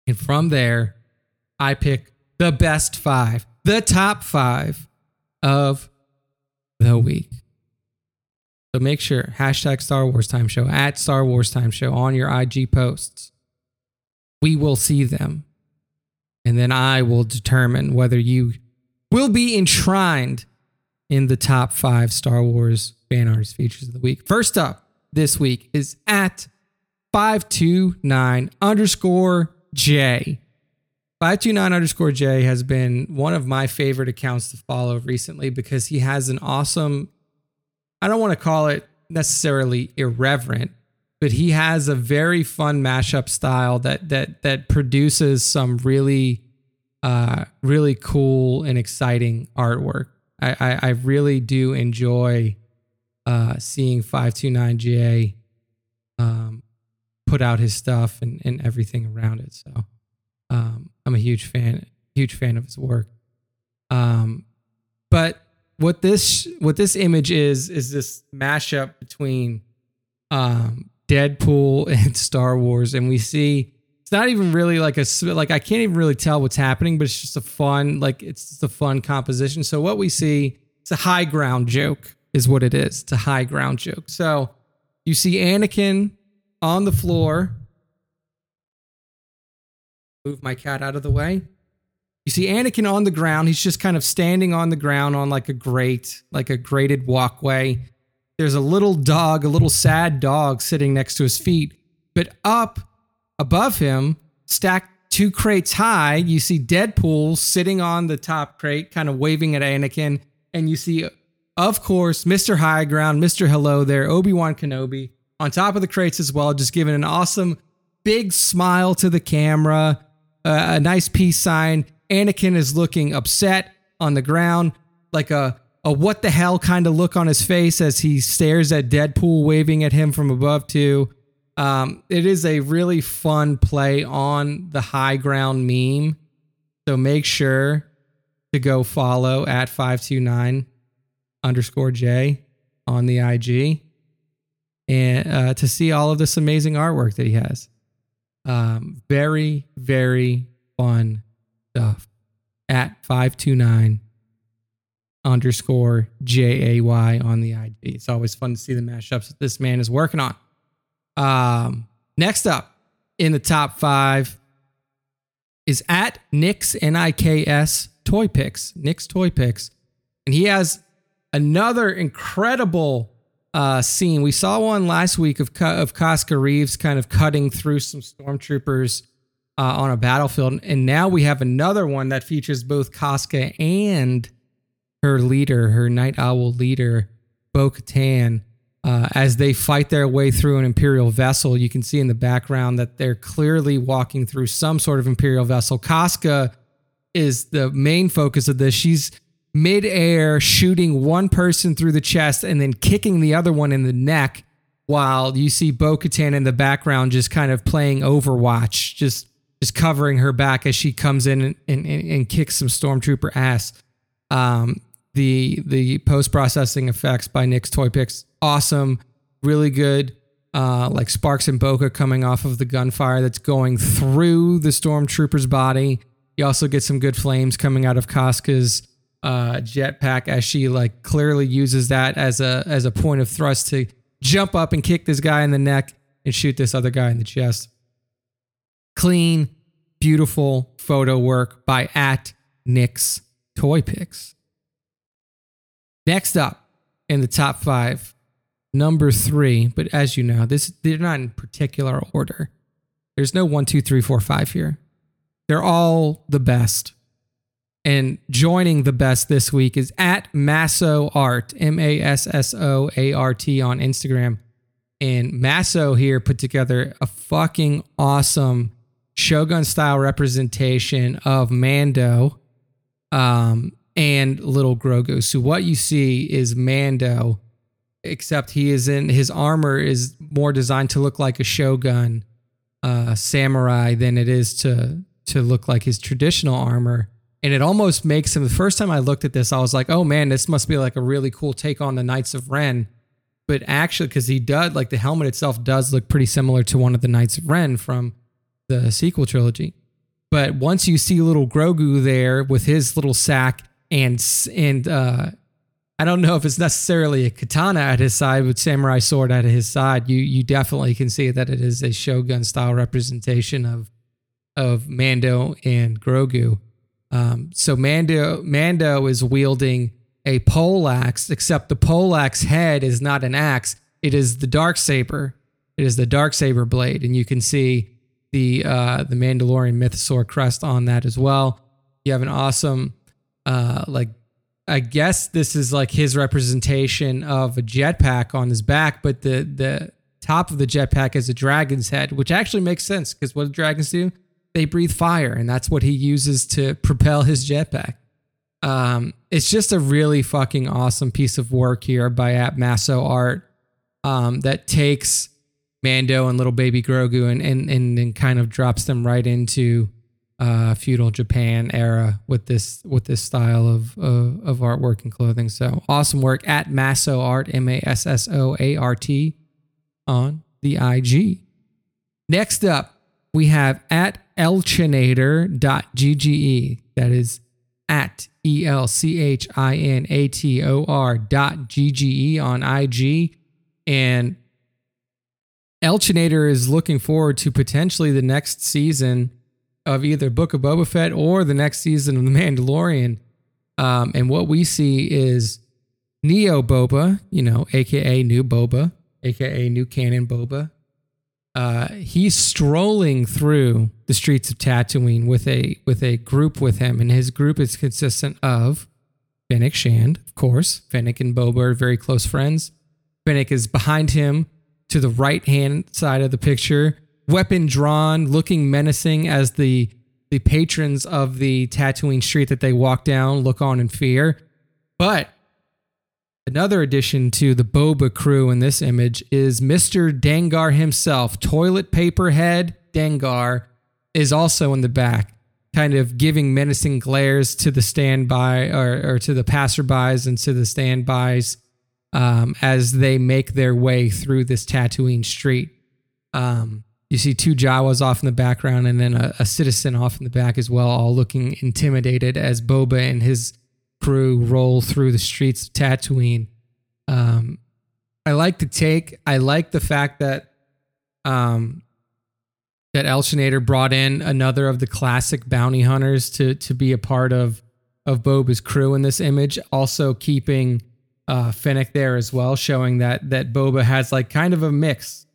And from there, I pick the best five the top five of the week. So make sure hashtag Star Wars Time Show at Star Wars Time Show on your IG posts. We will see them. And then I will determine whether you will be enshrined in the top five Star Wars fan artist features of the week. First up this week is at 529 underscore J. 529 underscore J has been one of my favorite accounts to follow recently because he has an awesome, I don't want to call it necessarily irreverent, but he has a very fun mashup style that that that produces some really uh, really cool and exciting artwork. I, I, I really do enjoy uh, seeing 529J um, put out his stuff and, and everything around it. So I'm a huge fan, huge fan of his work. Um, but what this what this image is is this mashup between um, Deadpool and Star Wars, and we see it's not even really like a like I can't even really tell what's happening, but it's just a fun like it's just a fun composition. So what we see, it's a high ground joke, is what it is. It's a high ground joke. So you see Anakin on the floor. Move my cat out of the way. You see Anakin on the ground. He's just kind of standing on the ground on like a grate, like a grated walkway. There's a little dog, a little sad dog sitting next to his feet. But up above him, stacked two crates high, you see Deadpool sitting on the top crate, kind of waving at Anakin. And you see, of course, Mr. High Ground, Mr. Hello there, Obi Wan Kenobi on top of the crates as well, just giving an awesome big smile to the camera, a nice peace sign. Anakin is looking upset on the ground, like a a what the hell kind of look on his face as he stares at Deadpool waving at him from above too. Um, it is a really fun play on the high ground meme. So make sure to go follow at 529 underscore J on the IG and uh, to see all of this amazing artwork that he has. Um, very, very fun stuff at 529 underscore J A Y on the IG. It's always fun to see the mashups that this man is working on. Um, next up in the top five is at Nick's N I K S Toy Picks. Nick's Toy Picks. And he has another incredible uh, scene. We saw one last week of of Koska Reeves kind of cutting through some stormtroopers uh, on a battlefield, and now we have another one that features both Koska and her leader, her Nite Owl leader, Bo Katan. Uh, as they fight their way through an Imperial vessel, you can see in the background that they're clearly walking through some sort of Imperial vessel. Koska is the main focus of this. She's midair shooting one person through the chest and then kicking the other one in the neck while you see Bo Katan in the background just kind of playing Overwatch, just just covering her back as she comes in and, and, and kicks some stormtrooper ass. Um, the the post processing effects by Nick's Toy Picks, awesome, really good. Uh, like sparks and bokeh coming off of the gunfire that's going through the stormtrooper's body. You also get some good flames coming out of Koska's uh, jetpack as she like clearly uses that as a as a point of thrust to jump up and kick this guy in the neck and shoot this other guy in the chest. Clean, beautiful photo work by at Nick's Toy Picks. Next up in the top five, number three, but as you know, this they're not in particular order. There's no one, two, three, four, five here. They're all the best. And joining the best this week is at Masso Art, M A S S O A R T on Instagram. And Masso here put together a fucking awesome Shogun style representation of Mando um, and Little Grogu. So what you see is Mando, except he is in his armor is more designed to look like a Shogun uh, samurai than it is to to look like his traditional armor and it almost makes him the first time I looked at this, I was like, oh man, this must be like a really cool take on the Knights of Ren. But actually, because he does like the helmet itself does look pretty similar to one of the Knights of Ren from the sequel trilogy. But once you see little Grogu there with his little sack and and uh, I don't know if it's necessarily a katana at his side with samurai sword at his side, you you definitely can see that it is a shogun style representation of of Mando and Grogu. Um, so Mando Mando is wielding a pole axe, except the pole axe head is not an axe; it is the dark saber. It is the dark saber blade, and you can see the uh, the Mandalorian mythosaur crest on that as well. You have an awesome, uh, like I guess this is like his representation of a jetpack on his back, but the the top of the jetpack is a dragon's head, which actually makes sense because what do dragons do? They breathe fire, and that's what he uses to propel his jetpack. Um, it's just a really fucking awesome piece of work here by At Masso Art um, that takes Mando and little baby Grogu and and and, and kind of drops them right into uh, feudal Japan era with this with this style of uh, of artwork and clothing. So awesome work at Masso Art M A S S O A R T on the IG. Next up, we have at elchinator.gge. That is at E L C H I N A T O R dot G G E on IG. And Elchinator is looking forward to potentially the next season of either Book of Boba Fett or the next season of The Mandalorian. Um, and what we see is Neo Boba, you know, aka New Boba, aka New Canon Boba, uh, he's strolling through the streets of Tatooine with a with a group with him, and his group is consistent of Fennec Shand, of course. Fennec and Boba are very close friends. Fennec is behind him to the right hand side of the picture, weapon drawn, looking menacing as the the patrons of the Tatooine street that they walk down look on in fear. But Another addition to the Boba crew in this image is Mr. Dengar himself. Toilet paper head Dengar is also in the back, kind of giving menacing glares to the standby or, or to the passerbys and to the standbys um, as they make their way through this Tatooine street. Um, you see two Jawas off in the background and then a, a citizen off in the back as well, all looking intimidated as Boba and his crew roll through the streets of Tatooine. Um, I like the take. I like the fact that um, that Elchinator brought in another of the classic bounty hunters to to be a part of of Boba's crew in this image. Also keeping uh, Fennec there as well, showing that that Boba has like kind of a mix,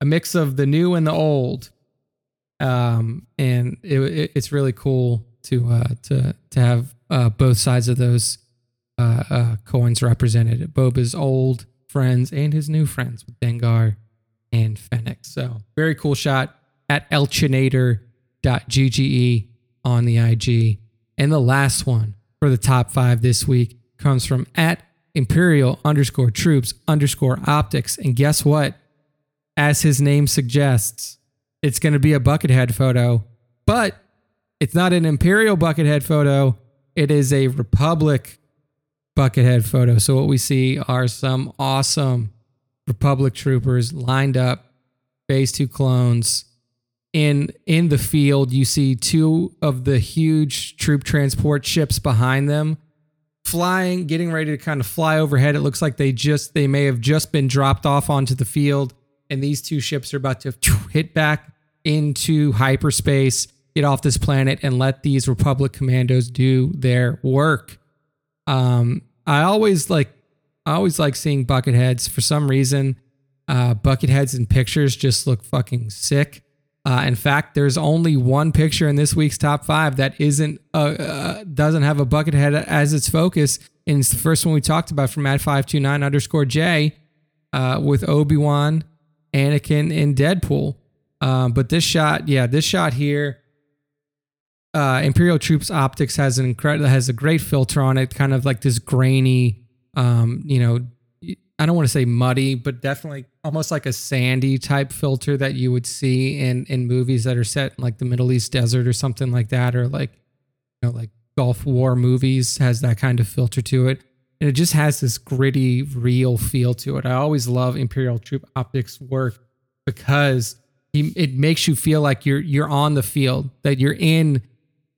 a mix of the new and the old. Um, and it, it, it's really cool to uh, to to have uh, both sides of those uh, uh, coins represented. Boba's old friends and his new friends with Dengar and Fennec. So very cool shot at elchinator.gge on the IG. And the last one for the top five this week comes from at imperial underscore troops underscore optics. And guess what? As his name suggests, it's going to be a buckethead photo, but it's not an imperial buckethead photo. It is a Republic buckethead photo. So what we see are some awesome Republic troopers lined up, phase two clones. In in the field, you see two of the huge troop transport ships behind them flying, getting ready to kind of fly overhead. It looks like they just they may have just been dropped off onto the field, and these two ships are about to hit back into hyperspace get off this planet and let these Republic commandos do their work. Um, I always like, I always like seeing bucket heads for some reason. Uh, bucket heads in pictures just look fucking sick. Uh, in fact, there's only one picture in this week's top five that isn't uh, uh, doesn't have a bucket head as its focus, and it's the first one we talked about from at five two nine underscore J uh, with Obi Wan, Anakin, and Deadpool. Um, but this shot, yeah, this shot here uh, Imperial Troops Optics has an incredible has a great filter on it, kind of like this grainy, um, you know, I don't want to say muddy, but definitely almost like a sandy type filter that you would see in in movies that are set in like the Middle East desert or something like that, or like you know like Gulf War movies has that kind of filter to it, and it just has this gritty, real feel to it. I always love Imperial Troop Optics work because he, it makes you feel like you're you're on the field, that you're in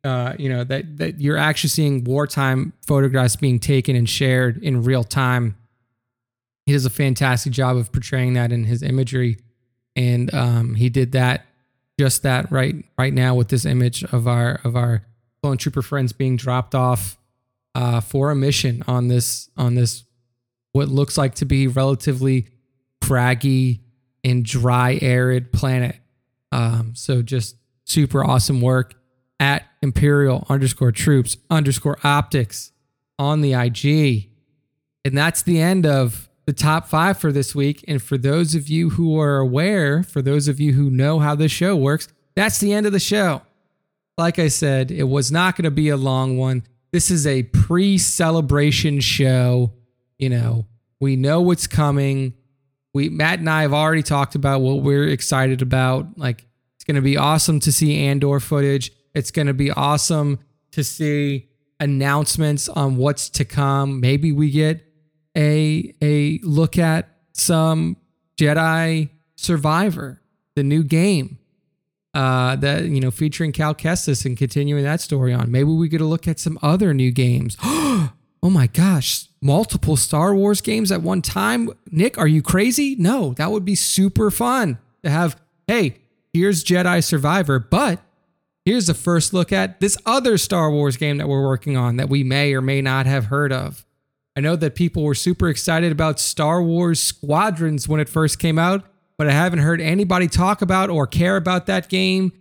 uh, you know that that you're actually seeing wartime photographs being taken and shared in real time. He does a fantastic job of portraying that in his imagery, and um, he did that just that right right now with this image of our of our clone trooper friends being dropped off uh, for a mission on this on this what looks like to be relatively craggy and dry arid planet. Um, so just super awesome work at imperial underscore troops underscore optics on the IG. And that's the end of the top five for this week. And for those of you who are aware, for those of you who know how this show works, that's the end of the show. like I said, it was not going to be a long one. This is a pre celebration show. You know, we know what's coming. We Matt and I have already talked about what we're excited about. Like it's going to be awesome to see Andor footage. It's going to be awesome to see announcements on what's to come. Maybe we get a a look at some Jedi Survivor, the new game uh, that you know featuring Cal Kestis and continuing that story on. Maybe we get a look at some other new games. oh my gosh, multiple Star Wars games at one time. Nick, are you crazy? No, that would be super fun to have. Hey, here's Jedi Survivor, but here's a first look at this other Star Wars game that we're working on that we may or may not have heard of. I know that people were super excited about Star Wars Squadrons when it first came out but I haven't heard anybody talk about or care about that game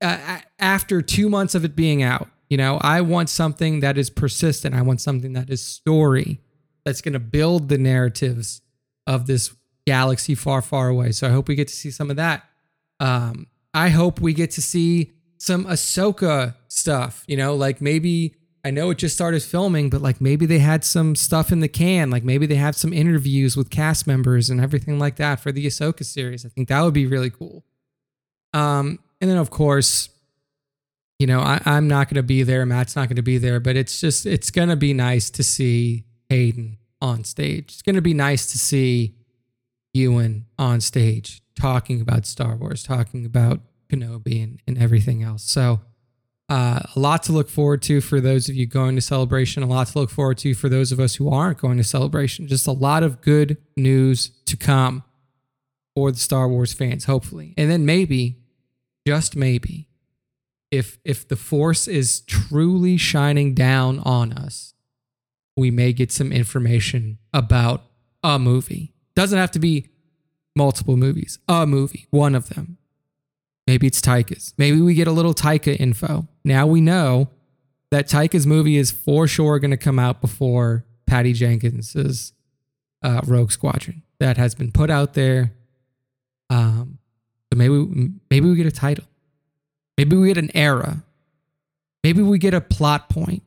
uh, after two months of it being out. You know, I want something that is persistent. I want something that is story that's going to build the narratives of this galaxy far, far away. So I hope we get to see some of that. Um, I hope we get to see some Ahsoka stuff, you know, like maybe I know it just started filming, but like maybe they had some stuff in the can. Like maybe they have some interviews with cast members and everything like that for the Ahsoka series. I think that would be really cool. Um, and then of course, you know, I, I'm not going to be there. Matt's not going to be there, but it's just it's going to be nice to see Hayden on stage. It's going to be nice to see Ewan on stage talking about Star Wars, talking about Kenobi and, and everything else. So uh, a lot to look forward to for those of you going to celebration, a lot to look forward to for those of us who aren't going to celebration. Just a lot of good news to come for the Star Wars fans, hopefully. And then maybe, just maybe, if if the force is truly shining down on us, we may get some information about a movie. Doesn't have to be multiple movies, a movie, one of them. Maybe it's Taika's. Maybe we get a little Taika info. Now we know that Taika's movie is for sure going to come out before Patty Jenkins's uh, Rogue Squadron. That has been put out there. Um, so maybe maybe we get a title. Maybe we get an era. Maybe we get a plot point.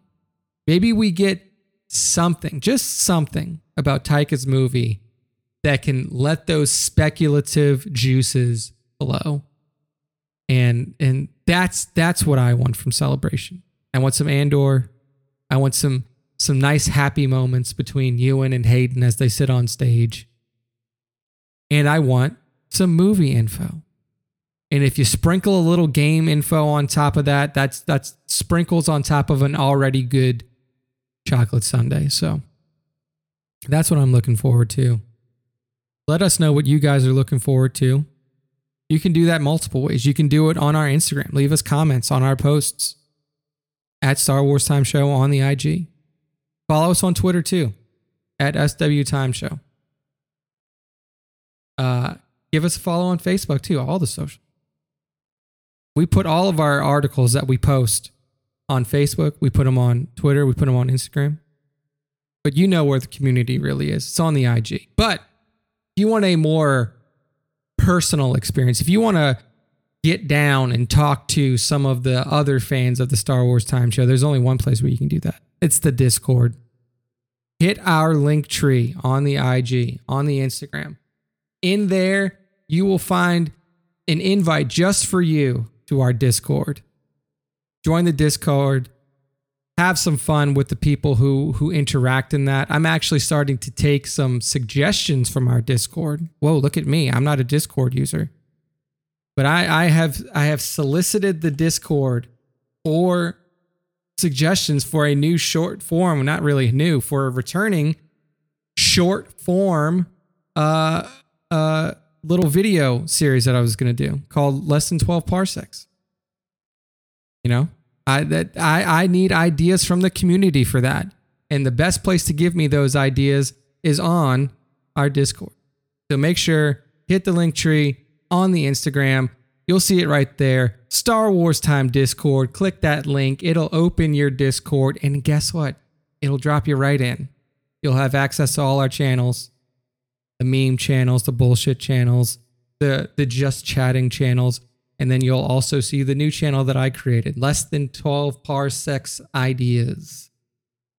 Maybe we get something, just something about Taika's movie that can let those speculative juices flow and and that's that's what I want from celebration. I want some Andor. I want some some nice happy moments between Ewan and Hayden as they sit on stage. And I want some movie info. And if you sprinkle a little game info on top of that, that's that's sprinkles on top of an already good chocolate sundae. So that's what I'm looking forward to. Let us know what you guys are looking forward to. You can do that multiple ways. You can do it on our Instagram. Leave us comments on our posts at Star Wars Time Show on the IG. Follow us on Twitter too at SW Time Show. Uh, give us a follow on Facebook too, all the social. We put all of our articles that we post on Facebook. We put them on Twitter. We put them on Instagram. But you know where the community really is. It's on the IG. But if you want a more personal experience. If you want to get down and talk to some of the other fans of the Star Wars Time Show, there's only one place where you can do that. It's the Discord. Hit our link tree on the IG, on the Instagram. In there, you will find an invite just for you to our Discord. Join the Discord have some fun with the people who who interact in that. I'm actually starting to take some suggestions from our Discord. Whoa, look at me. I'm not a Discord user. But I, I have I have solicited the Discord for suggestions for a new short form, not really new, for a returning short form uh uh little video series that I was gonna do called Less Than 12 Parsecs. You know? I that I, I need ideas from the community for that. And the best place to give me those ideas is on our Discord. So make sure hit the link tree on the Instagram. You'll see it right there. Star Wars Time Discord. Click that link. It'll open your Discord. And guess what? It'll drop you right in. You'll have access to all our channels the meme channels, the bullshit channels, the, the just chatting channels, And then you'll also see the new channel that I created, Less Than 12 Parsecs Ideas.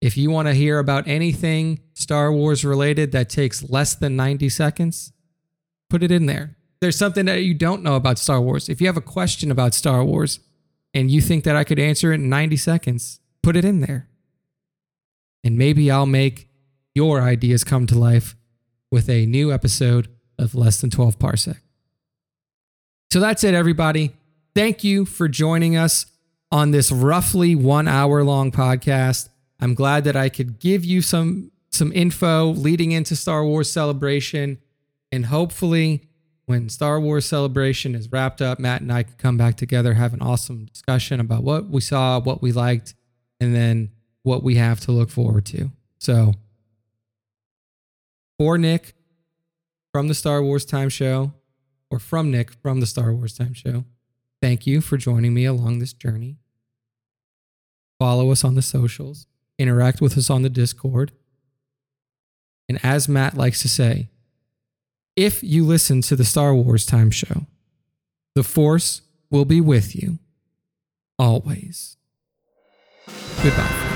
If you want to hear about anything Star Wars related that takes less than 90 seconds, put it in there. There's something that you don't know about Star Wars. If you have a question about Star Wars and you think that I could answer it in 90 seconds, put it in there. And maybe I'll make your ideas come to life with a new episode of Less Than 12 Parsec. So that's it, everybody. Thank you for joining us on this roughly one hour long podcast. I'm glad that I could give you some some info leading into Star Wars Celebration, and hopefully, when Star Wars Celebration is wrapped up, Matt and I can come back together, have an awesome discussion about what we saw, what we liked, and then what we have to look forward to. So, for Nick from the Star Wars Time Show, or from Nick from the Star Wars Time Show, thank you for joining me along this journey. Follow us on the socials, interact with us on the Discord. And as Matt likes to say, if you listen to the Star Wars Time Show, the Force will be with you always. Goodbye.